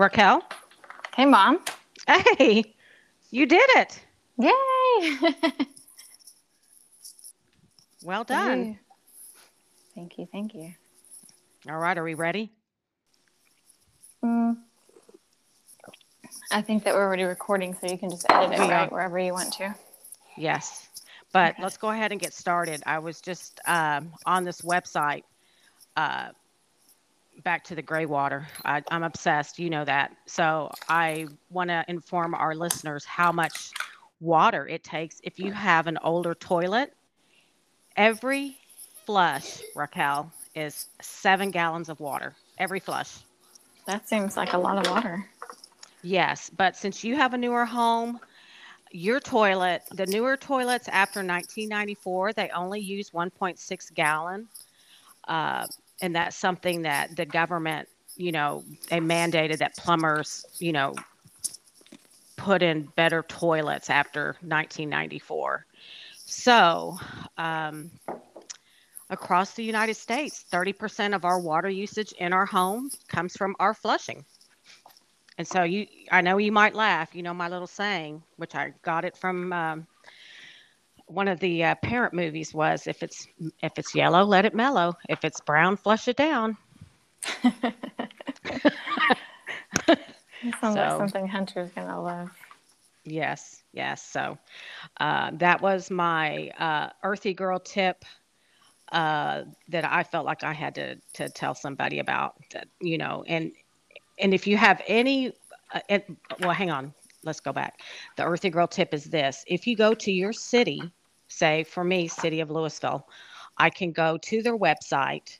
Raquel. Hey, Mom. Hey, you did it. Yay! well done. Thank you. Thank you. All right, are we ready? Mm. I think that we're already recording, so you can just edit it right wherever you want to. Yes. But okay. let's go ahead and get started. I was just um, on this website, uh, back to the gray water. I, I'm obsessed. You know that. So I want to inform our listeners how much water it takes if you have an older toilet. Every flush, Raquel, is seven gallons of water. Every flush. That seems like a lot of water. Yes, but since you have a newer home, your toilet, the newer toilets after 1994, they only use 1.6 gallon. Uh, and that's something that the government, you know, they mandated that plumbers, you know, put in better toilets after 1994. So, um, across the United States, 30% of our water usage in our home comes from our flushing. And so you, I know you might laugh. You know my little saying, which I got it from um, one of the uh, parent movies. Was if it's if it's yellow, let it mellow. If it's brown, flush it down. sounds so, like something Hunter's gonna love. Yes, yes. So uh, that was my uh, earthy girl tip uh, that I felt like I had to to tell somebody about. That, you know, and and if you have any, uh, it, well, hang on, let's go back. The Earthy Girl tip is this: if you go to your city, say for me, city of Louisville, I can go to their website,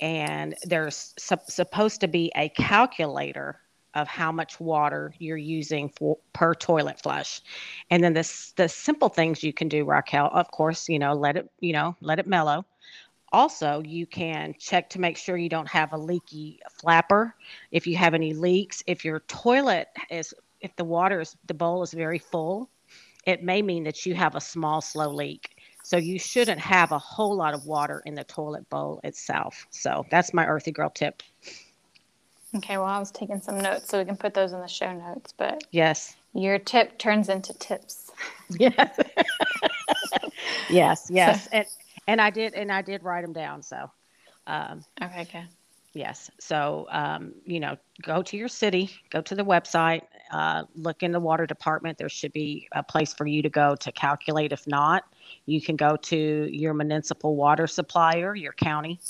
and there's su- supposed to be a calculator of how much water you're using for per toilet flush. And then the the simple things you can do raquel of course you know let it you know let it mellow. Also, you can check to make sure you don't have a leaky flapper. If you have any leaks, if your toilet is, if the water is, the bowl is very full, it may mean that you have a small, slow leak. So you shouldn't have a whole lot of water in the toilet bowl itself. So that's my earthy girl tip. Okay, well, I was taking some notes so we can put those in the show notes. But yes, your tip turns into tips. Yes, yes, yes. And and I did, and I did write them down. So, um, okay, okay. Yes. So, um, you know, go to your city, go to the website, uh, look in the water department. There should be a place for you to go to calculate. If not, you can go to your municipal water supplier, your county,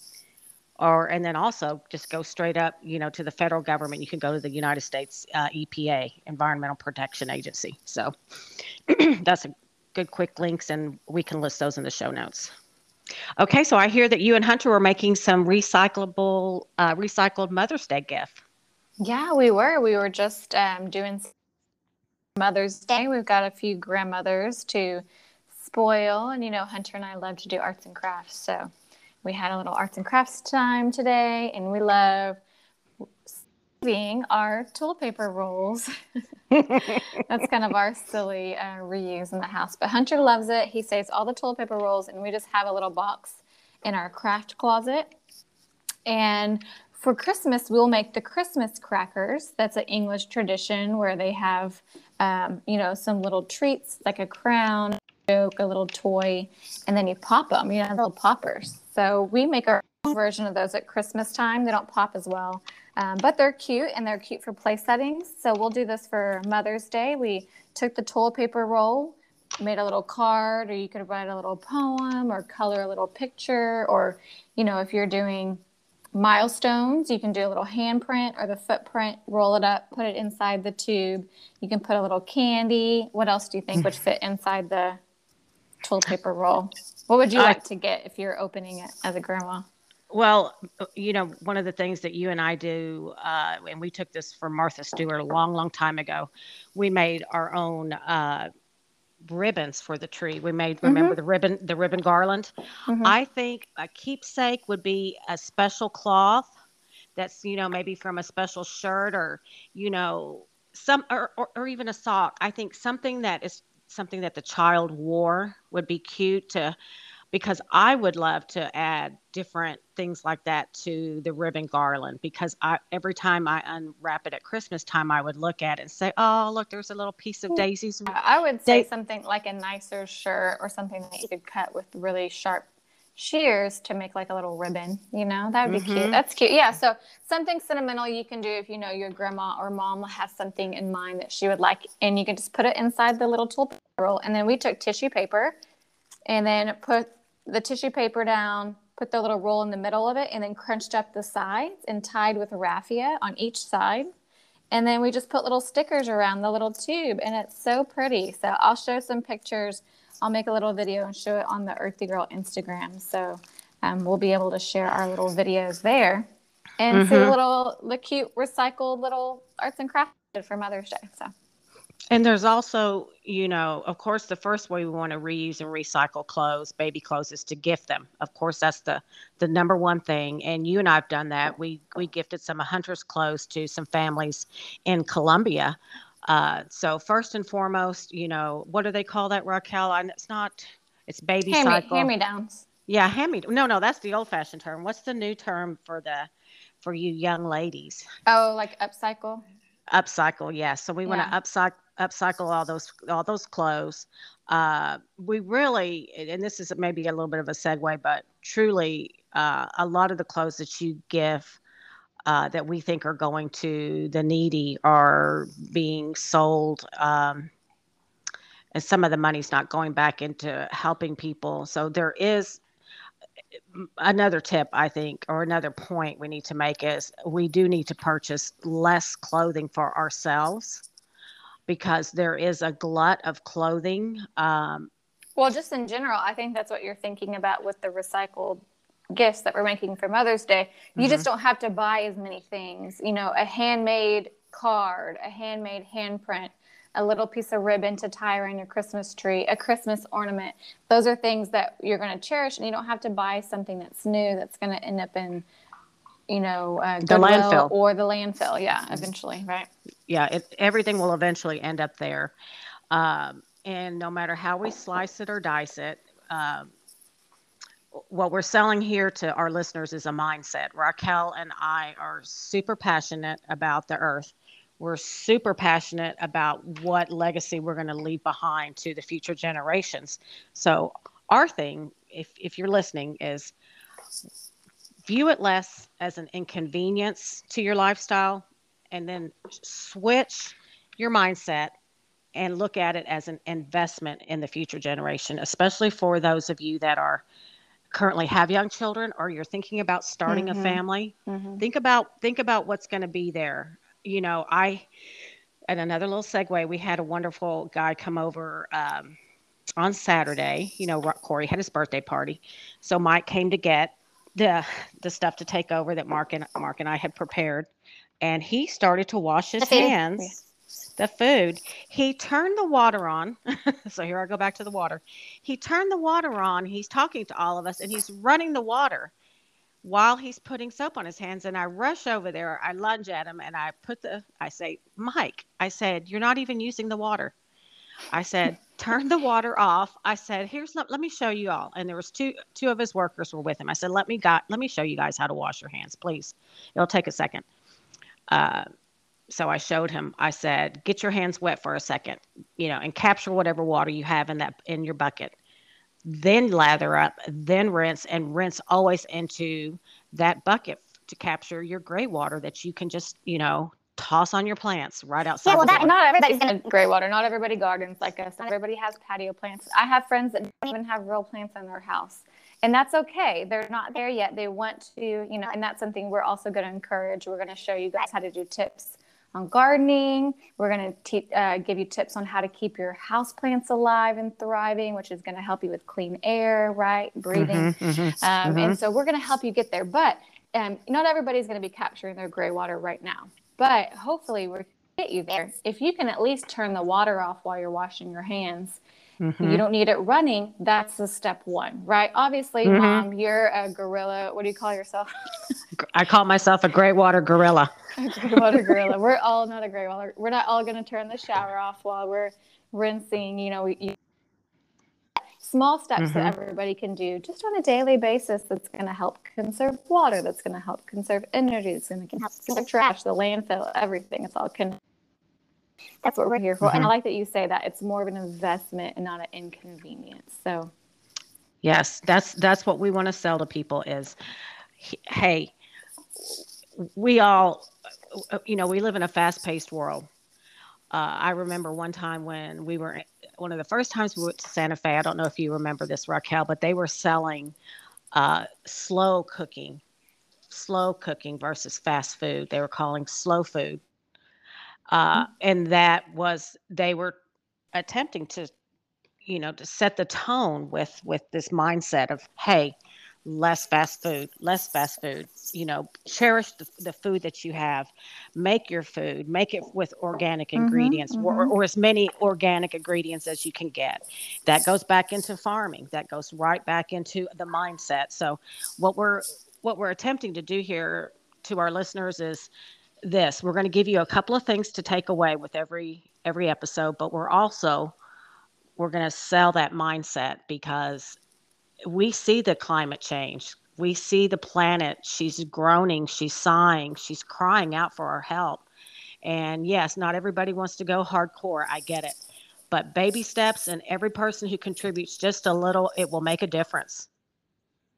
or and then also just go straight up, you know, to the federal government. You can go to the United States uh, EPA, Environmental Protection Agency. So that's a good quick links, and we can list those in the show notes. Okay, so I hear that you and Hunter were making some recyclable, uh, recycled Mother's Day gift. Yeah, we were. We were just um, doing Mother's Day. We've got a few grandmothers to spoil, and you know, Hunter and I love to do arts and crafts. So we had a little arts and crafts time today, and we love being our toilet paper rolls. That's kind of our silly uh, reuse in the house. But Hunter loves it. He saves all the toilet paper rolls, and we just have a little box in our craft closet. And for Christmas, we'll make the Christmas crackers. That's an English tradition where they have, um, you know, some little treats like a crown, joke, a little toy, and then you pop them, you know, little poppers. So we make our version of those at Christmas time. They don't pop as well. Um, but they're cute and they're cute for play settings. So we'll do this for Mother's Day. We took the toilet paper roll, made a little card, or you could write a little poem or color a little picture. Or, you know, if you're doing milestones, you can do a little handprint or the footprint, roll it up, put it inside the tube. You can put a little candy. What else do you think would fit inside the toilet paper roll? What would you like to get if you're opening it as a grandma? Well, you know, one of the things that you and I do, uh, and we took this from Martha Stewart a long, long time ago. We made our own uh, ribbons for the tree. We made, remember mm-hmm. the ribbon, the ribbon garland. Mm-hmm. I think a keepsake would be a special cloth that's, you know, maybe from a special shirt or, you know, some, or, or, or even a sock. I think something that is something that the child wore would be cute to because I would love to add different things like that to the ribbon garland because I every time I unwrap it at Christmas time I would look at it and say, "Oh, look, there's a little piece of daisies." I would say something like a nicer shirt or something that you could cut with really sharp shears to make like a little ribbon you know that would be mm-hmm. cute that's cute yeah so something sentimental you can do if you know your grandma or mom has something in mind that she would like and you can just put it inside the little tool roll and then we took tissue paper and then put the tissue paper down put the little roll in the middle of it and then crunched up the sides and tied with raffia on each side and then we just put little stickers around the little tube and it's so pretty so i'll show some pictures I'll make a little video and show it on the Earthy Girl Instagram. So um, we'll be able to share our little videos there and mm-hmm. see the little, the cute recycled little arts and crafts for Mother's Day. So. And there's also, you know, of course, the first way we want to reuse and recycle clothes, baby clothes, is to gift them. Of course, that's the the number one thing. And you and I've done that. We we gifted some Hunter's clothes to some families in Colombia uh, so first and foremost, you know, what do they call that, Raquel? And it's not. It's baby hand cycle. Hand me downs. Yeah, hand me. No, no, that's the old fashioned term. What's the new term for the for you young ladies? Oh, like upcycle. Upcycle, yes. Yeah. So we want to upcycle upcycle all those all those clothes. Uh, we really, and this is maybe a little bit of a segue, but truly, uh, a lot of the clothes that you give uh, that we think are going to the needy are being sold. Um, and some of the money's not going back into helping people. So there is another tip I think, or another point we need to make is we do need to purchase less clothing for ourselves because there is a glut of clothing. Um, well, just in general, I think that's what you're thinking about with the recycled gifts that we're making for Mother's Day, you mm-hmm. just don't have to buy as many things. You know, a handmade card, a handmade handprint, a little piece of ribbon to tie around your Christmas tree, a Christmas ornament. Those are things that you're going to cherish, and you don't have to buy something that's new that's going to end up in, you know, uh, the landfill or the landfill. Yeah, eventually, right? Yeah, it, everything will eventually end up there. Um, and no matter how we slice it or dice it, um, what we're selling here to our listeners is a mindset. Raquel and I are super passionate about the earth. We're super passionate about what legacy we're going to leave behind to the future generations. So, our thing, if, if you're listening, is view it less as an inconvenience to your lifestyle and then switch your mindset and look at it as an investment in the future generation, especially for those of you that are currently have young children or you're thinking about starting mm-hmm. a family mm-hmm. think about think about what's going to be there you know i and another little segue we had a wonderful guy come over um, on saturday you know corey had his birthday party so mike came to get the the stuff to take over that mark and mark and i had prepared and he started to wash his hands the food. He turned the water on. so here I go back to the water. He turned the water on. He's talking to all of us and he's running the water while he's putting soap on his hands. And I rush over there. I lunge at him and I put the, I say, Mike, I said, you're not even using the water. I said, turn the water off. I said, here's, let, let me show you all. And there was two, two of his workers were with him. I said, let me got, let me show you guys how to wash your hands, please. It'll take a second. Uh, so I showed him. I said, "Get your hands wet for a second, you know, and capture whatever water you have in that in your bucket. Then lather up, then rinse, and rinse always into that bucket to capture your gray water that you can just, you know, toss on your plants right outside. Yeah, well, that, not everybody's in gray water. Not everybody gardens like us. Not everybody has patio plants. I have friends that don't even have real plants in their house. And that's okay. They're not there yet. They want to, you know, and that's something we're also going to encourage. We're going to show you guys how to do tips on gardening. We're going to te- uh, give you tips on how to keep your house plants alive and thriving, which is going to help you with clean air, right? Breathing. Mm-hmm, mm-hmm, um, mm-hmm. And so we're going to help you get there. But um, not everybody's going to be capturing their gray water right now. But hopefully, we're get you there. If you can at least turn the water off while you're washing your hands, Mm-hmm. You don't need it running. That's the step one, right? Obviously, mm-hmm. mom, you're a gorilla. What do you call yourself? I call myself a gray water gorilla. a gray water gorilla. We're all not a gray water. We're not all going to turn the shower off while we're rinsing. You know, we, you, small steps mm-hmm. that everybody can do just on a daily basis that's going to help conserve water, that's going to help conserve energy, that's going to help conserve trash, the landfill, everything. It's all connected. That's what we're here for. Mm-hmm. And I like that you say that it's more of an investment and not an inconvenience. So, yes, that's that's what we want to sell to people is, hey, we all, you know, we live in a fast-paced world. Uh, I remember one time when we were one of the first times we went to Santa Fe. I don't know if you remember this, Raquel, but they were selling uh, slow cooking, slow cooking versus fast food. They were calling slow food, uh, mm-hmm. and that was they were attempting to, you know, to set the tone with with this mindset of, hey, less fast food, less fast food. You know, cherish the, the food that you have. Make your food, make it with organic mm-hmm, ingredients mm-hmm. Or, or as many organic ingredients as you can get. That goes back into farming. That goes right back into the mindset. So what we're what we're attempting to do here to our listeners is this. We're going to give you a couple of things to take away with every every episode, but we're also we're going to sell that mindset because we see the climate change. We see the planet. She's groaning, she's sighing, she's crying out for our help. And yes, not everybody wants to go hardcore. I get it. But baby steps and every person who contributes just a little, it will make a difference.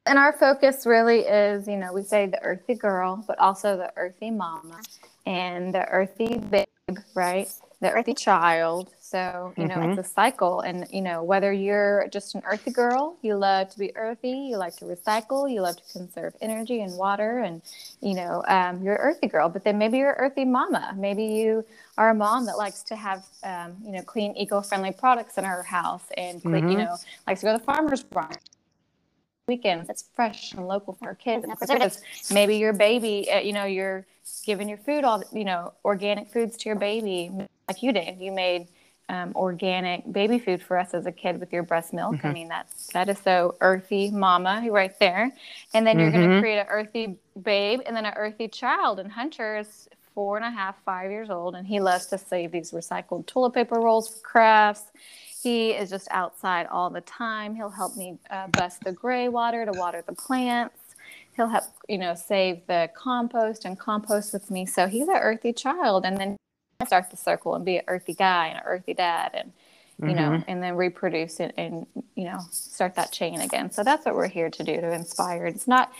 And our focus really is, you know, we say the earthy girl, but also the earthy mama and the earthy babe, right? The earthy child, so, you know, mm-hmm. it's a cycle. And, you know, whether you're just an earthy girl, you love to be earthy, you like to recycle, you love to conserve energy and water, and, you know, um, you're earthy girl. But then maybe you're an earthy mama. Maybe you are a mom that likes to have, um, you know, clean, eco friendly products in her house and, mm-hmm. you know, likes to go to the farmer's market weekends that's fresh and local for our kids and preservatives. Maybe your baby, uh, you know, you're giving your food all, you know, organic foods to your baby like you did. You made um, organic baby food for us as a kid with your breast milk. Mm-hmm. I mean, that's that is so earthy, mama, right there. And then you're mm-hmm. going to create an earthy babe and then an earthy child. And Hunter is four and a half, five years old, and he loves to save these recycled toilet paper rolls for crafts. He is just outside all the time. He'll help me uh, bust the gray water to water the plants. He'll help, you know, save the compost and compost with me. So he's an earthy child. And then start the circle and be an earthy guy and an earthy dad and you mm-hmm. know and then reproduce it and you know start that chain again. So that's what we're here to do to inspire. It's not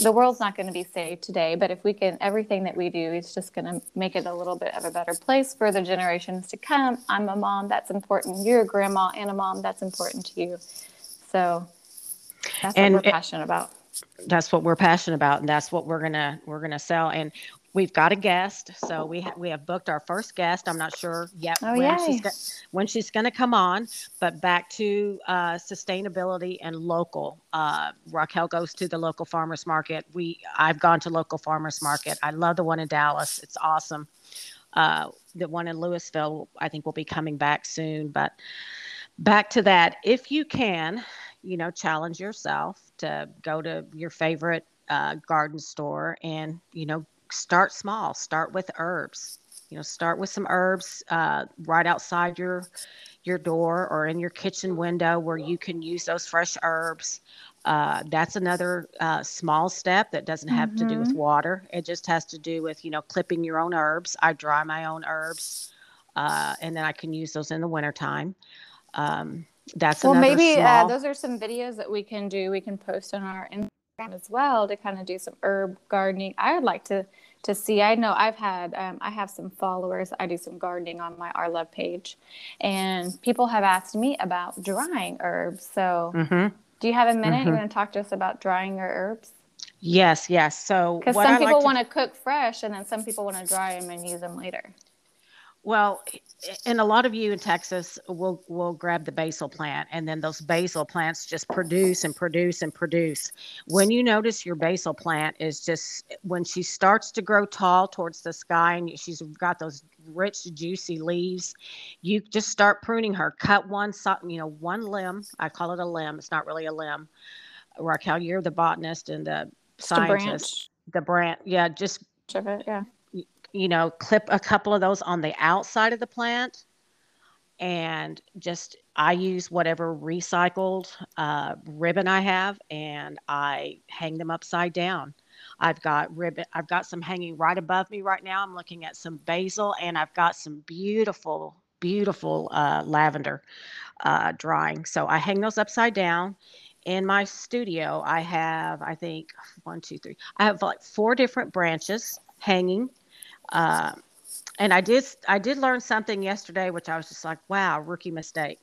the world's not going to be saved today but if we can everything that we do is just going to make it a little bit of a better place for the generations to come. I'm a mom that's important. You're a grandma and a mom that's important to you. So that's and what we're passionate about. That's what we're passionate about and that's what we're gonna we're gonna sell. And we've got a guest so we ha- we have booked our first guest. I'm not sure yet oh, when, she's go- when she's going to come on but back to uh, sustainability and local uh, raquel goes to the local farmers market. We i've gone to local farmers market. I love the one in dallas. It's awesome. Uh, the one in louisville i think will be coming back soon but back to that. If you can you know challenge yourself to go to your favorite uh, garden store and you know start small start with herbs you know start with some herbs uh, right outside your your door or in your kitchen window where you can use those fresh herbs uh, that's another uh, small step that doesn't have mm-hmm. to do with mm-hmm. water it just has to do with you know clipping your own herbs i dry my own herbs uh, and then i can use those in the wintertime um, that's well maybe uh, small... those are some videos that we can do we can post on our instagram as well to kind of do some herb gardening i would like to to see. I know I've had, um, I have some followers. I do some gardening on my RLOVE page, and people have asked me about drying herbs. So, mm-hmm. do you have a minute? Mm-hmm. You want to talk to us about drying your herbs? Yes, yes. So, because some I people like want to cook fresh, and then some people want to dry them and use them later. Well, and a lot of you in Texas will will grab the basil plant, and then those basil plants just produce and produce and produce. When you notice your basil plant is just when she starts to grow tall towards the sky, and she's got those rich, juicy leaves, you just start pruning her. Cut one, you know, one limb. I call it a limb. It's not really a limb. Raquel, you're the botanist and the scientist. The branch, The branch. yeah, just it, yeah you know, clip a couple of those on the outside of the plant and just I use whatever recycled uh, ribbon I have and I hang them upside down. I've got ribbon, I've got some hanging right above me right now. I'm looking at some basil and I've got some beautiful, beautiful uh, lavender uh, drying. So I hang those upside down. In my studio, I have, I think, one, two, three, I have like four different branches hanging. Uh, and I did I did learn something yesterday, which I was just like, wow, rookie mistake.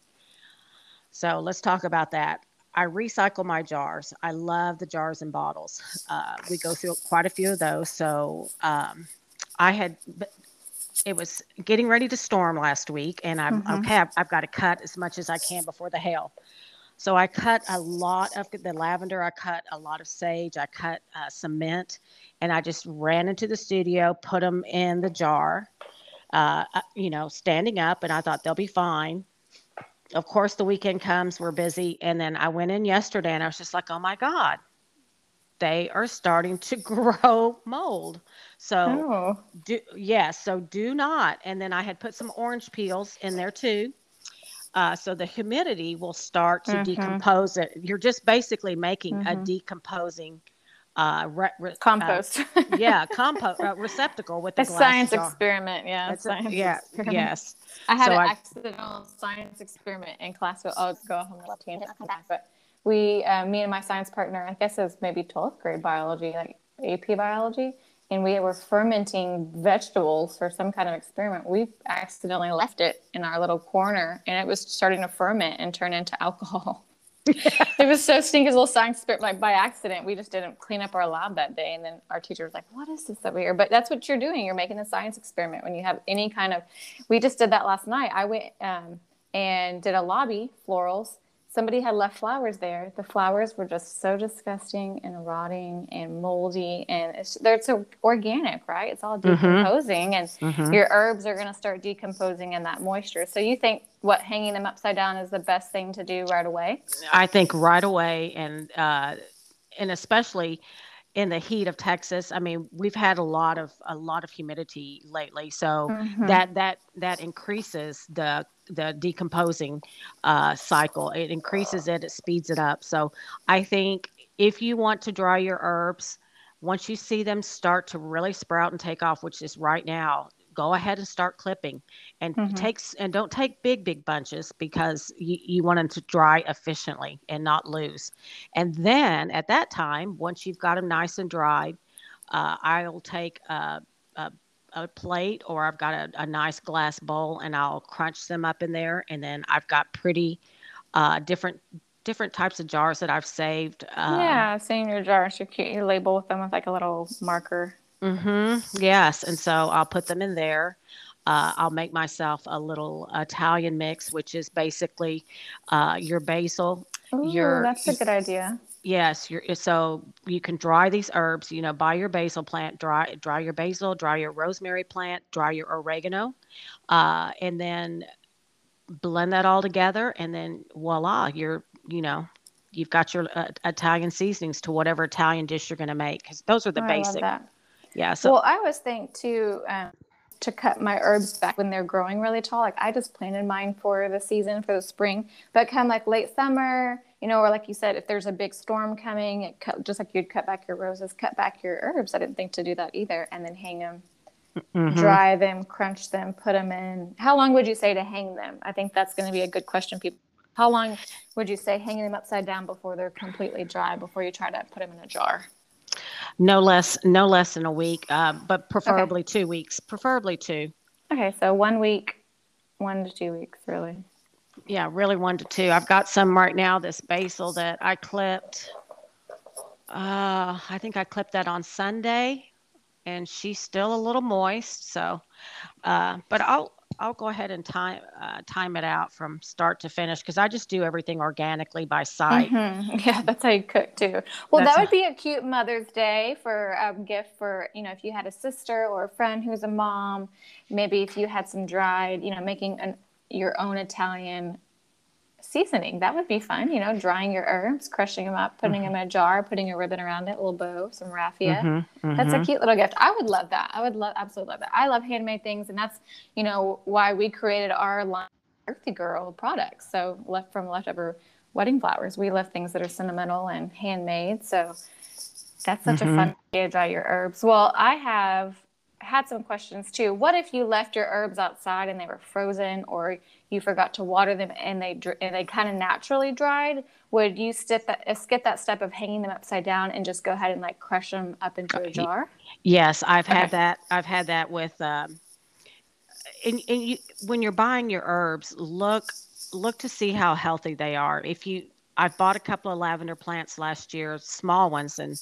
So let's talk about that. I recycle my jars. I love the jars and bottles. Uh, we go through quite a few of those. So um, I had, it was getting ready to storm last week, and I'm mm-hmm. okay. I've, I've got to cut as much as I can before the hail. So I cut a lot of the lavender. I cut a lot of sage. I cut uh, cement, and I just ran into the studio, put them in the jar, uh, uh, you know, standing up, and I thought they'll be fine. Of course, the weekend comes, we're busy, and then I went in yesterday, and I was just like, oh my god, they are starting to grow mold. So oh. do yes, so do not. And then I had put some orange peels in there too. Uh, so the humidity will start to mm-hmm. decompose it. You're just basically making mm-hmm. a decomposing uh, re- re- uh, compost. Uh, yeah, compost uh, receptacle with the a science jar. experiment. Yeah, science a, yeah, experiment. yes. I had so an I, accidental science experiment in class. So I'll go home the left hand. I'll come back. But we, uh, me and my science partner, I guess it was maybe 12th grade biology, like AP biology, and we were fermenting vegetables for some kind of experiment. We accidentally left it in our little corner, and it was starting to ferment and turn into alcohol. it was so stinky, little science experiment, like by accident. We just didn't clean up our lab that day, and then our teacher was like, "What is this over here?" But that's what you're doing. You're making a science experiment when you have any kind of. We just did that last night. I went um, and did a lobby florals somebody had left flowers there. The flowers were just so disgusting and rotting and moldy, and it's they're so organic, right? It's all mm-hmm. decomposing, mm-hmm. and mm-hmm. your herbs are going to start decomposing in that moisture. So you think what hanging them upside down is the best thing to do right away? I think right away, and uh, and especially in the heat of Texas. I mean, we've had a lot of a lot of humidity lately, so mm-hmm. that that that increases the the decomposing uh, cycle. It increases it, it speeds it up. So I think if you want to dry your herbs, once you see them start to really sprout and take off, which is right now, go ahead and start clipping and mm-hmm. takes and don't take big big bunches because you, you want them to dry efficiently and not lose and then at that time once you've got them nice and dried uh, i'll take a, a, plate or i've got a, a, nice glass bowl and i'll crunch them up in there and then i've got pretty uh, different different types of jars that i've saved uh, yeah seeing your jars cute you label with them with like a little marker Mm-hmm. Yes. And so I'll put them in there. Uh, I'll make myself a little Italian mix, which is basically uh, your basil. Ooh, your, that's a good idea. Yes, your, so you can dry these herbs. You know, buy your basil plant, dry dry your basil, dry your rosemary plant, dry your oregano, uh, and then blend that all together, and then voila, you're you know you've got your uh, Italian seasonings to whatever Italian dish you're going to make. Because those are the oh, basic yeah. So well, I always think too um, to cut my herbs back when they're growing really tall. Like I just planted mine for the season for the spring, but come like late summer, you know, or like you said, if there's a big storm coming, it cut, just like you'd cut back your roses, cut back your herbs. I didn't think to do that either, and then hang them. Mm-hmm. Dry them, crunch them, put them in. How long would you say to hang them? I think that's going to be a good question. People, how long would you say hanging them upside down before they're completely dry before you try to put them in a jar? No less, no less than a week, uh, but preferably okay. two weeks. Preferably two. Okay, so one week, one to two weeks, really. Yeah, really one to two. I've got some right now. This basil that I clipped. Uh, I think I clipped that on Sunday, and she's still a little moist. So, uh, but I'll I'll go ahead and time uh, time it out from start to finish because I just do everything organically by sight. Mm-hmm. Yeah, that's how you cook too. Well, that's that would be a cute Mother's Day for a gift for you know if you had a sister or a friend who's a mom. Maybe if you had some dried, you know, making an your own Italian seasoning. That would be fun. You know, drying your herbs, crushing them up, putting mm-hmm. them in a jar, putting a ribbon around it, a little bow, some raffia. Mm-hmm. Mm-hmm. That's a cute little gift. I would love that. I would love absolutely love that. I love handmade things, and that's you know why we created our line Earthy Girl products. So left from leftover wedding flowers, we love things that are sentimental and handmade. So that's such mm-hmm. a fun way to dry your herbs. Well, I have had some questions too. What if you left your herbs outside and they were frozen, or you forgot to water them and they and they kind of naturally dried? Would you skip that, uh, skip that step of hanging them upside down and just go ahead and like crush them up into a jar? Yes, I've okay. had that. I've had that with. Um, and, and you, when you're buying your herbs, look look to see how healthy they are. If you I bought a couple of lavender plants last year, small ones, and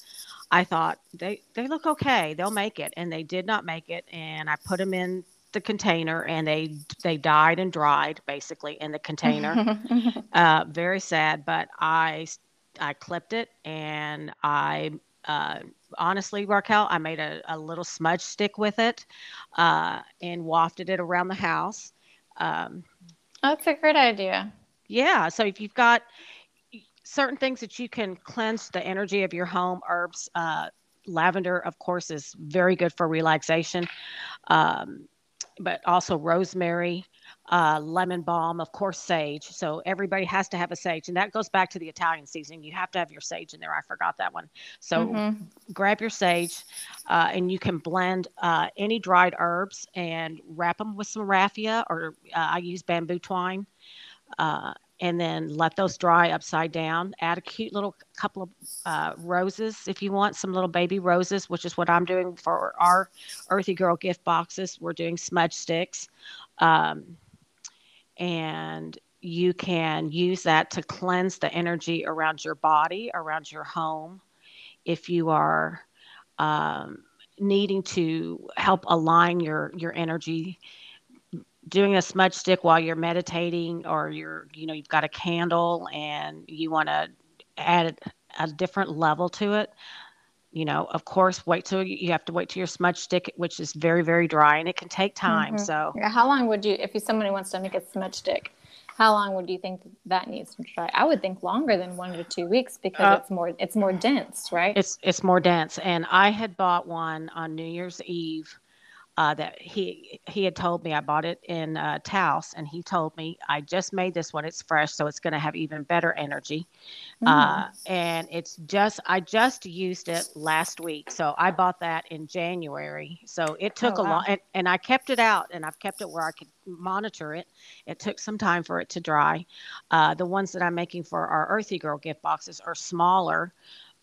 I thought they they look okay. They'll make it, and they did not make it. And I put them in the container, and they they died and dried basically in the container. uh, very sad, but I I clipped it, and I uh, honestly, Raquel, I made a, a little smudge stick with it uh, and wafted it around the house. Um, That's a great idea. Yeah. So if you've got certain things that you can cleanse the energy of your home. Herbs, uh, lavender, of course, is very good for relaxation, um, but also rosemary, uh, lemon balm, of course, sage. So everybody has to have a sage, and that goes back to the Italian seasoning. You have to have your sage in there. I forgot that one. So mm-hmm. grab your sage, uh, and you can blend uh, any dried herbs and wrap them with some raffia, or uh, I use bamboo twine. And then let those dry upside down. Add a cute little couple of uh, roses if you want some little baby roses, which is what I'm doing for our Earthy Girl gift boxes. We're doing smudge sticks. Um, and you can use that to cleanse the energy around your body, around your home. If you are um, needing to help align your your energy doing a smudge stick while you're meditating or you're you know you've got a candle and you want to add a different level to it you know of course wait till you have to wait till your smudge stick which is very very dry and it can take time mm-hmm. so. Yeah, how long would you if somebody wants to make a smudge stick how long would you think that needs to dry? I would think longer than one to two weeks because uh, it's more it's more dense right? It's it's more dense and i had bought one on new year's eve uh, that he he had told me I bought it in uh, Taos, and he told me I just made this one. It's fresh, so it's going to have even better energy. Mm. Uh, and it's just I just used it last week, so I bought that in January. So it took oh, a wow. long, and, and I kept it out, and I've kept it where I could monitor it. It took some time for it to dry. Uh, the ones that I'm making for our Earthy Girl gift boxes are smaller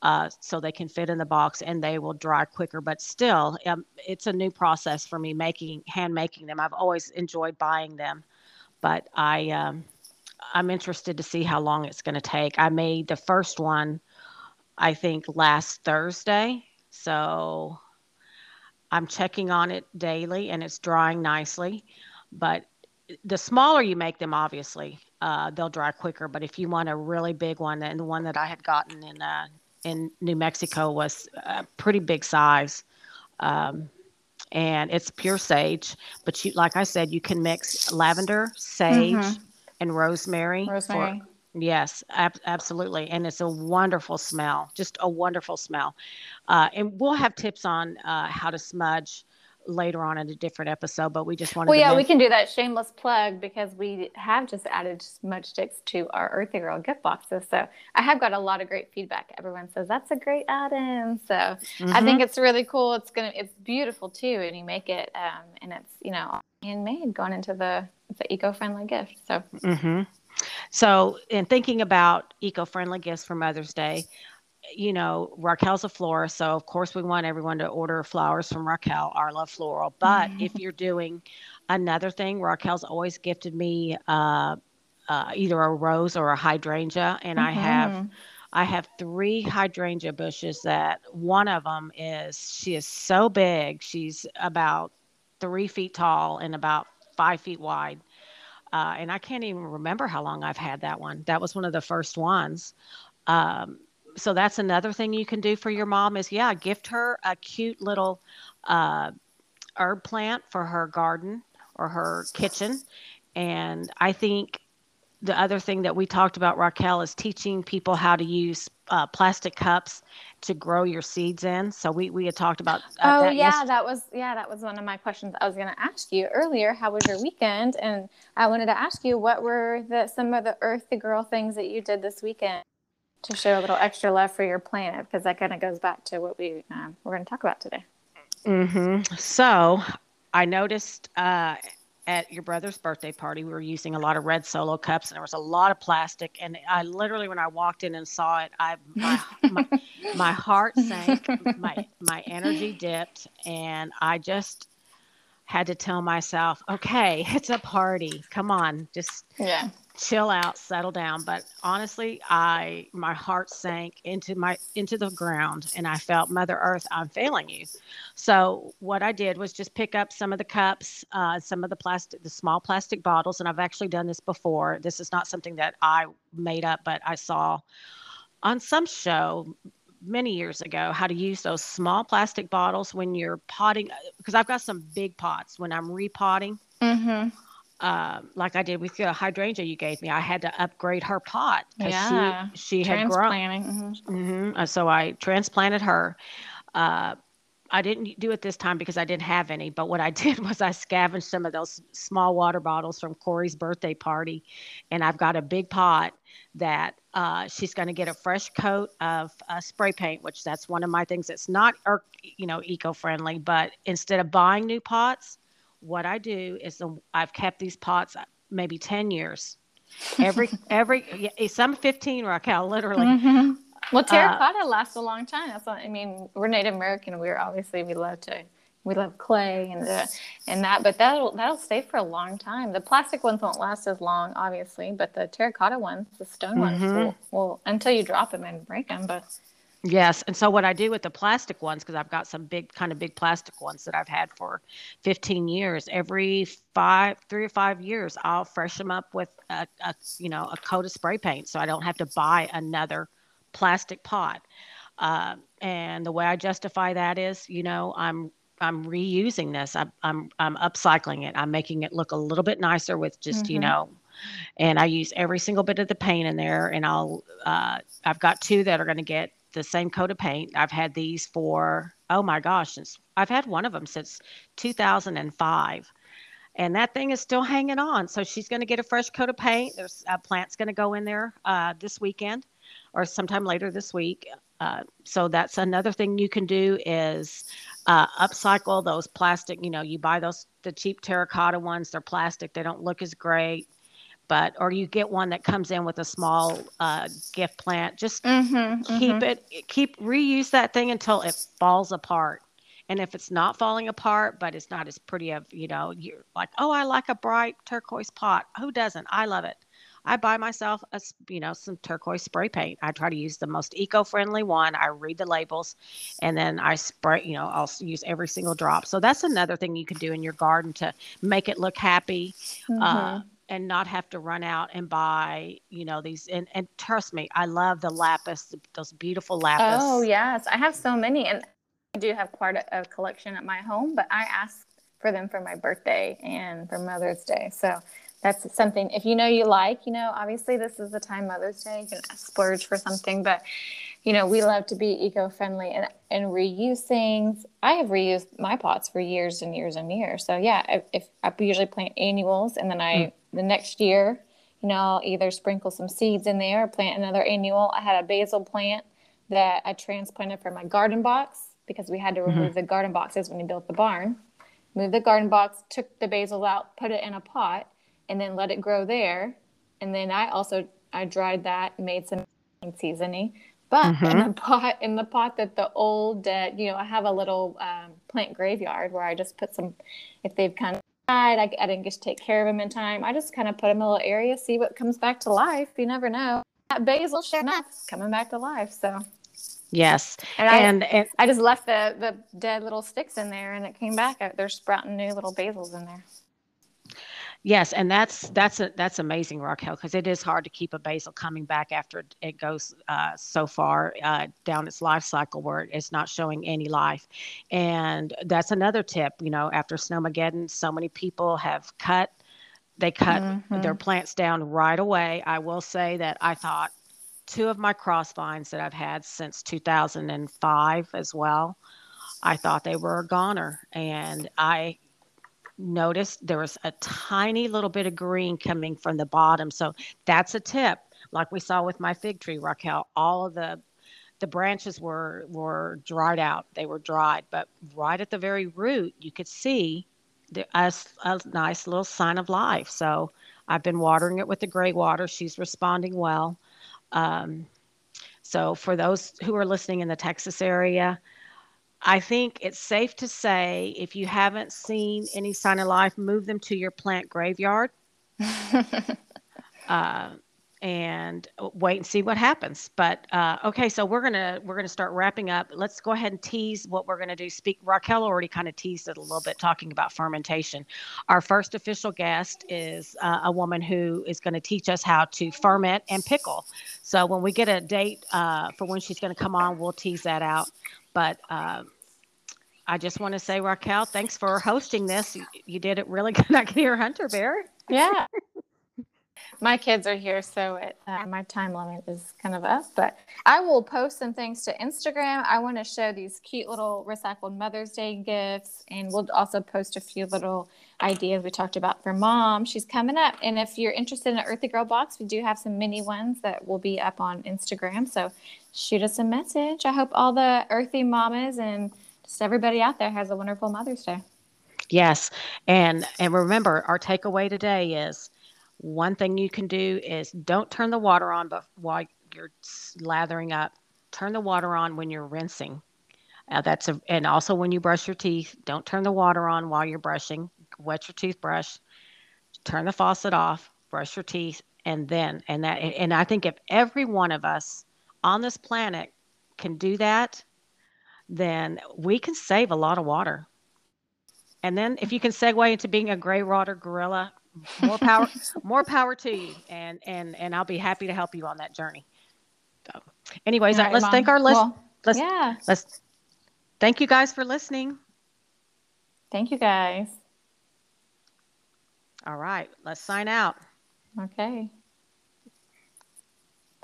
uh, so they can fit in the box and they will dry quicker. But still, um, it's a new process for me making hand making them. I've always enjoyed buying them, but I um, I'm interested to see how long it's going to take. I made the first one, I think last Thursday, so I'm checking on it daily and it's drying nicely. But the smaller you make them, obviously, uh, they'll dry quicker. But if you want a really big one, and the one that I had gotten in uh, in New Mexico was a pretty big size. Um, and it's pure sage, but you, like I said, you can mix lavender, sage, mm-hmm. and rosemary. Rosemary. For, yes, ab- absolutely, and it's a wonderful smell. Just a wonderful smell. Uh, and we'll have tips on uh, how to smudge later on in a different episode, but we just wanted to well, yeah, we can do that shameless plug because we have just added smudge sticks to our Earthy Girl gift boxes. So I have got a lot of great feedback. Everyone says that's a great add-in. So mm-hmm. I think it's really cool. It's gonna, it's beautiful too, and you make it, um, and it's you know handmade, going into the it's an eco-friendly gift. So. Mm-hmm. So, in thinking about eco-friendly gifts for Mother's Day, you know, Raquel's a florist, so of course we want everyone to order flowers from Raquel, RLOVE Floral. But mm-hmm. if you're doing another thing, Raquel's always gifted me uh, uh, either a rose or a hydrangea, and mm-hmm. I have mm-hmm. I have three hydrangea bushes. That one of them is she is so big, she's about three feet tall and about five feet wide. Uh, and I can't even remember how long I've had that one. That was one of the first ones. Um, so that's another thing you can do for your mom is yeah gift her a cute little uh, herb plant for her garden or her kitchen and i think the other thing that we talked about, Raquel, is teaching people how to use uh, plastic cups to grow your seeds in. So we, we had talked about. Uh, oh that yeah, yesterday. that was yeah, that was one of my questions. I was going to ask you earlier. How was your weekend? And I wanted to ask you what were the some of the earthy girl things that you did this weekend to show a little extra love for your planet, because that kind of goes back to what we um, we're going to talk about today. Mm-hmm. So I noticed uh, at your brother's birthday party, we were using a lot of red solo cups, and there was a lot of plastic. And I literally, when I walked in and saw it, I my my, my heart sank, my my energy dipped, and I just had to tell myself, okay, it's a party. Come on, just yeah chill out, settle down. But honestly, I my heart sank into my into the ground and I felt Mother Earth, I'm failing you. So what I did was just pick up some of the cups, uh, some of the plastic, the small plastic bottles, and I've actually done this before. This is not something that I made up, but I saw on some show many years ago how to use those small plastic bottles when you're potting because I've got some big pots when I'm repotting. Mm-hmm uh, like I did with the hydrangea you gave me, I had to upgrade her pot yeah. she she had grown. Mm-hmm. Mm-hmm. Uh, so I transplanted her. Uh, I didn't do it this time because I didn't have any. But what I did was I scavenged some of those small water bottles from Corey's birthday party, and I've got a big pot that uh, she's going to get a fresh coat of uh, spray paint, which that's one of my things that's not, er, you know, eco-friendly. But instead of buying new pots, what I do is the, I've kept these pots maybe 10 years. Every, every, some 15, Raquel, literally. Mm-hmm. Well, uh, terracotta uh, lasts a long time. That's what I mean. We're Native American. We're obviously, we love to, we love clay and uh, and that, but that'll that'll stay for a long time. The plastic ones won't last as long, obviously, but the terracotta ones, the stone mm-hmm. ones, will, will until you drop them and break them. But Yes. And so what I do with the plastic ones, because I've got some big, kind of big plastic ones that I've had for 15 years, every five, three or five years, I'll fresh them up with a, a you know, a coat of spray paint. So I don't have to buy another plastic pot. Uh, and the way I justify that is, you know, I'm I'm reusing this. I'm I'm I'm upcycling it. I'm making it look a little bit nicer with just mm-hmm. you know, and I use every single bit of the paint in there. And I'll uh, I've got two that are going to get the same coat of paint. I've had these for, oh my gosh, since I've had one of them since 2005. And that thing is still hanging on. So she's going to get a fresh coat of paint. There's a plant's going to go in there uh, this weekend or sometime later this week. Uh, so that's another thing you can do is uh, upcycle those plastic. You know, you buy those the cheap terracotta ones. They're plastic. They don't look as great but or you get one that comes in with a small uh, gift plant just mm-hmm, keep mm-hmm. it keep reuse that thing until it falls apart. And if it's not falling apart but it's not as pretty of you know you're like oh i like a bright turquoise pot. Who doesn't? I love it. I buy myself a you know some turquoise spray paint. I try to use the most eco-friendly one. I read the labels and then i spray you know i'll use every single drop. So that's another thing you can do in your garden to make it look happy mm-hmm. uh, and not have to run out and buy, you know, these. And, and trust me, I love the lapis, those beautiful oh, lapis. Oh, yes. I have so many. And I do have quite a, a collection at my home, but I asked for them for my birthday and for Mother's Day. So that's something, if you know you like, you know, obviously this is the time Mother's Day, you can splurge for something, but you know, we love to be eco-friendly and, and reuse things. I have reused my pots for years and years and years. So yeah, if, if I usually plant annuals and then I mm the next year, you know, I'll either sprinkle some seeds in there or plant another annual. I had a basil plant that I transplanted from my garden box because we had to remove mm-hmm. the garden boxes when we built the barn. Moved the garden box, took the basil out, put it in a pot, and then let it grow there. And then I also I dried that, made some seasoning. But mm-hmm. in the pot, in the pot that the old dead, you know, I have a little um, plant graveyard where I just put some, if they've kind of died, I, I didn't get to take care of them in time. I just kind of put them in a little area, see what comes back to life. You never know. That basil, sure enough, coming back to life. So, yes, and I, and, and I just left the the dead little sticks in there, and it came back. They're sprouting new little basils in there. Yes, and that's that's a, that's amazing, Raquel, because it is hard to keep a basil coming back after it goes uh, so far uh, down its life cycle where it's not showing any life. And that's another tip. You know, after Snowmageddon, so many people have cut They cut mm-hmm. their plants down right away. I will say that I thought two of my cross vines that I've had since 2005 as well, I thought they were a goner. And I noticed there was a tiny little bit of green coming from the bottom. So that's a tip. Like we saw with my fig tree, Raquel, all of the the branches were were dried out. They were dried, but right at the very root, you could see the, a, a nice little sign of life. So I've been watering it with the gray water. She's responding well. Um, so for those who are listening in the Texas area, I think it's safe to say if you haven't seen any sign of life, move them to your plant graveyard. uh, and wait and see what happens. But uh, okay, so we're gonna we're gonna start wrapping up. Let's go ahead and tease what we're gonna do. Speak. Raquel already kind of teased it a little bit, talking about fermentation. Our first official guest is uh, a woman who is going to teach us how to ferment and pickle. So when we get a date uh, for when she's going to come on, we'll tease that out. But uh, I just want to say, Raquel, thanks for hosting this. You, you did it really good. I can hear Hunter Bear. Yeah my kids are here, so it, uh, my time limit is kind of up. But I will post some things to Instagram. I want to show these cute little recycled Mother's Day gifts, and we'll also post a few little ideas we talked about for mom. She's coming up, and if you're interested in an Earthy Girl box, we do have some mini ones that will be up on Instagram. So shoot us a message. I hope all the Earthy mamas and just everybody out there has a wonderful Mother's Day. Yes, and and remember, our takeaway today is one thing you can do is don't turn the water on but while you're lathering up. Turn the water on when you're rinsing. Uh, that's a, and also when you brush your teeth, don't turn the water on while you're brushing. Wet your toothbrush. Turn the faucet off. Brush your teeth, and then and that and I think if every one of us on this planet can do that, then we can save a lot of water. And then if you can segue into being a gray water guerrilla, more power more power to you. And and and i'll be happy to help you on that journey. So anyways uh, right, let's Mom. thank our list well, let's yeah. let's thank you guys for listening. Thank you guys. All right let's sign out. Okay.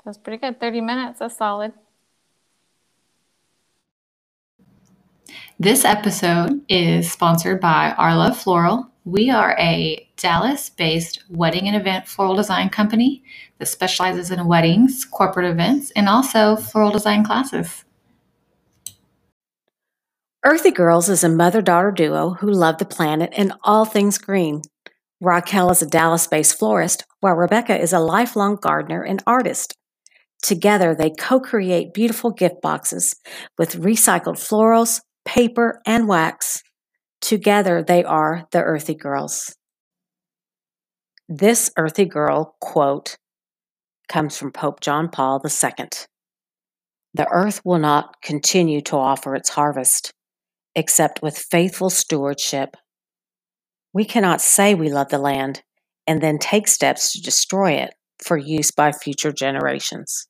That was pretty good. 30 minutes. That's solid This episode is sponsored by RLOVE Floral. We are a Dallas based wedding and event floral design company that specializes in weddings, corporate events, and also floral design classes. Earthy Girls is a mother daughter duo who love the planet and all things green. Raquel is a Dallas based florist, while Rebecca is a lifelong gardener and artist. Together, they co create beautiful gift boxes with recycled florals, paper, and wax. Together, they are the Earthy Girls. This Earthy Girl quote comes from Pope John Paul II. The earth will not continue to offer its harvest except with faithful stewardship. We cannot say we love the land and then take steps to destroy it for use by future generations.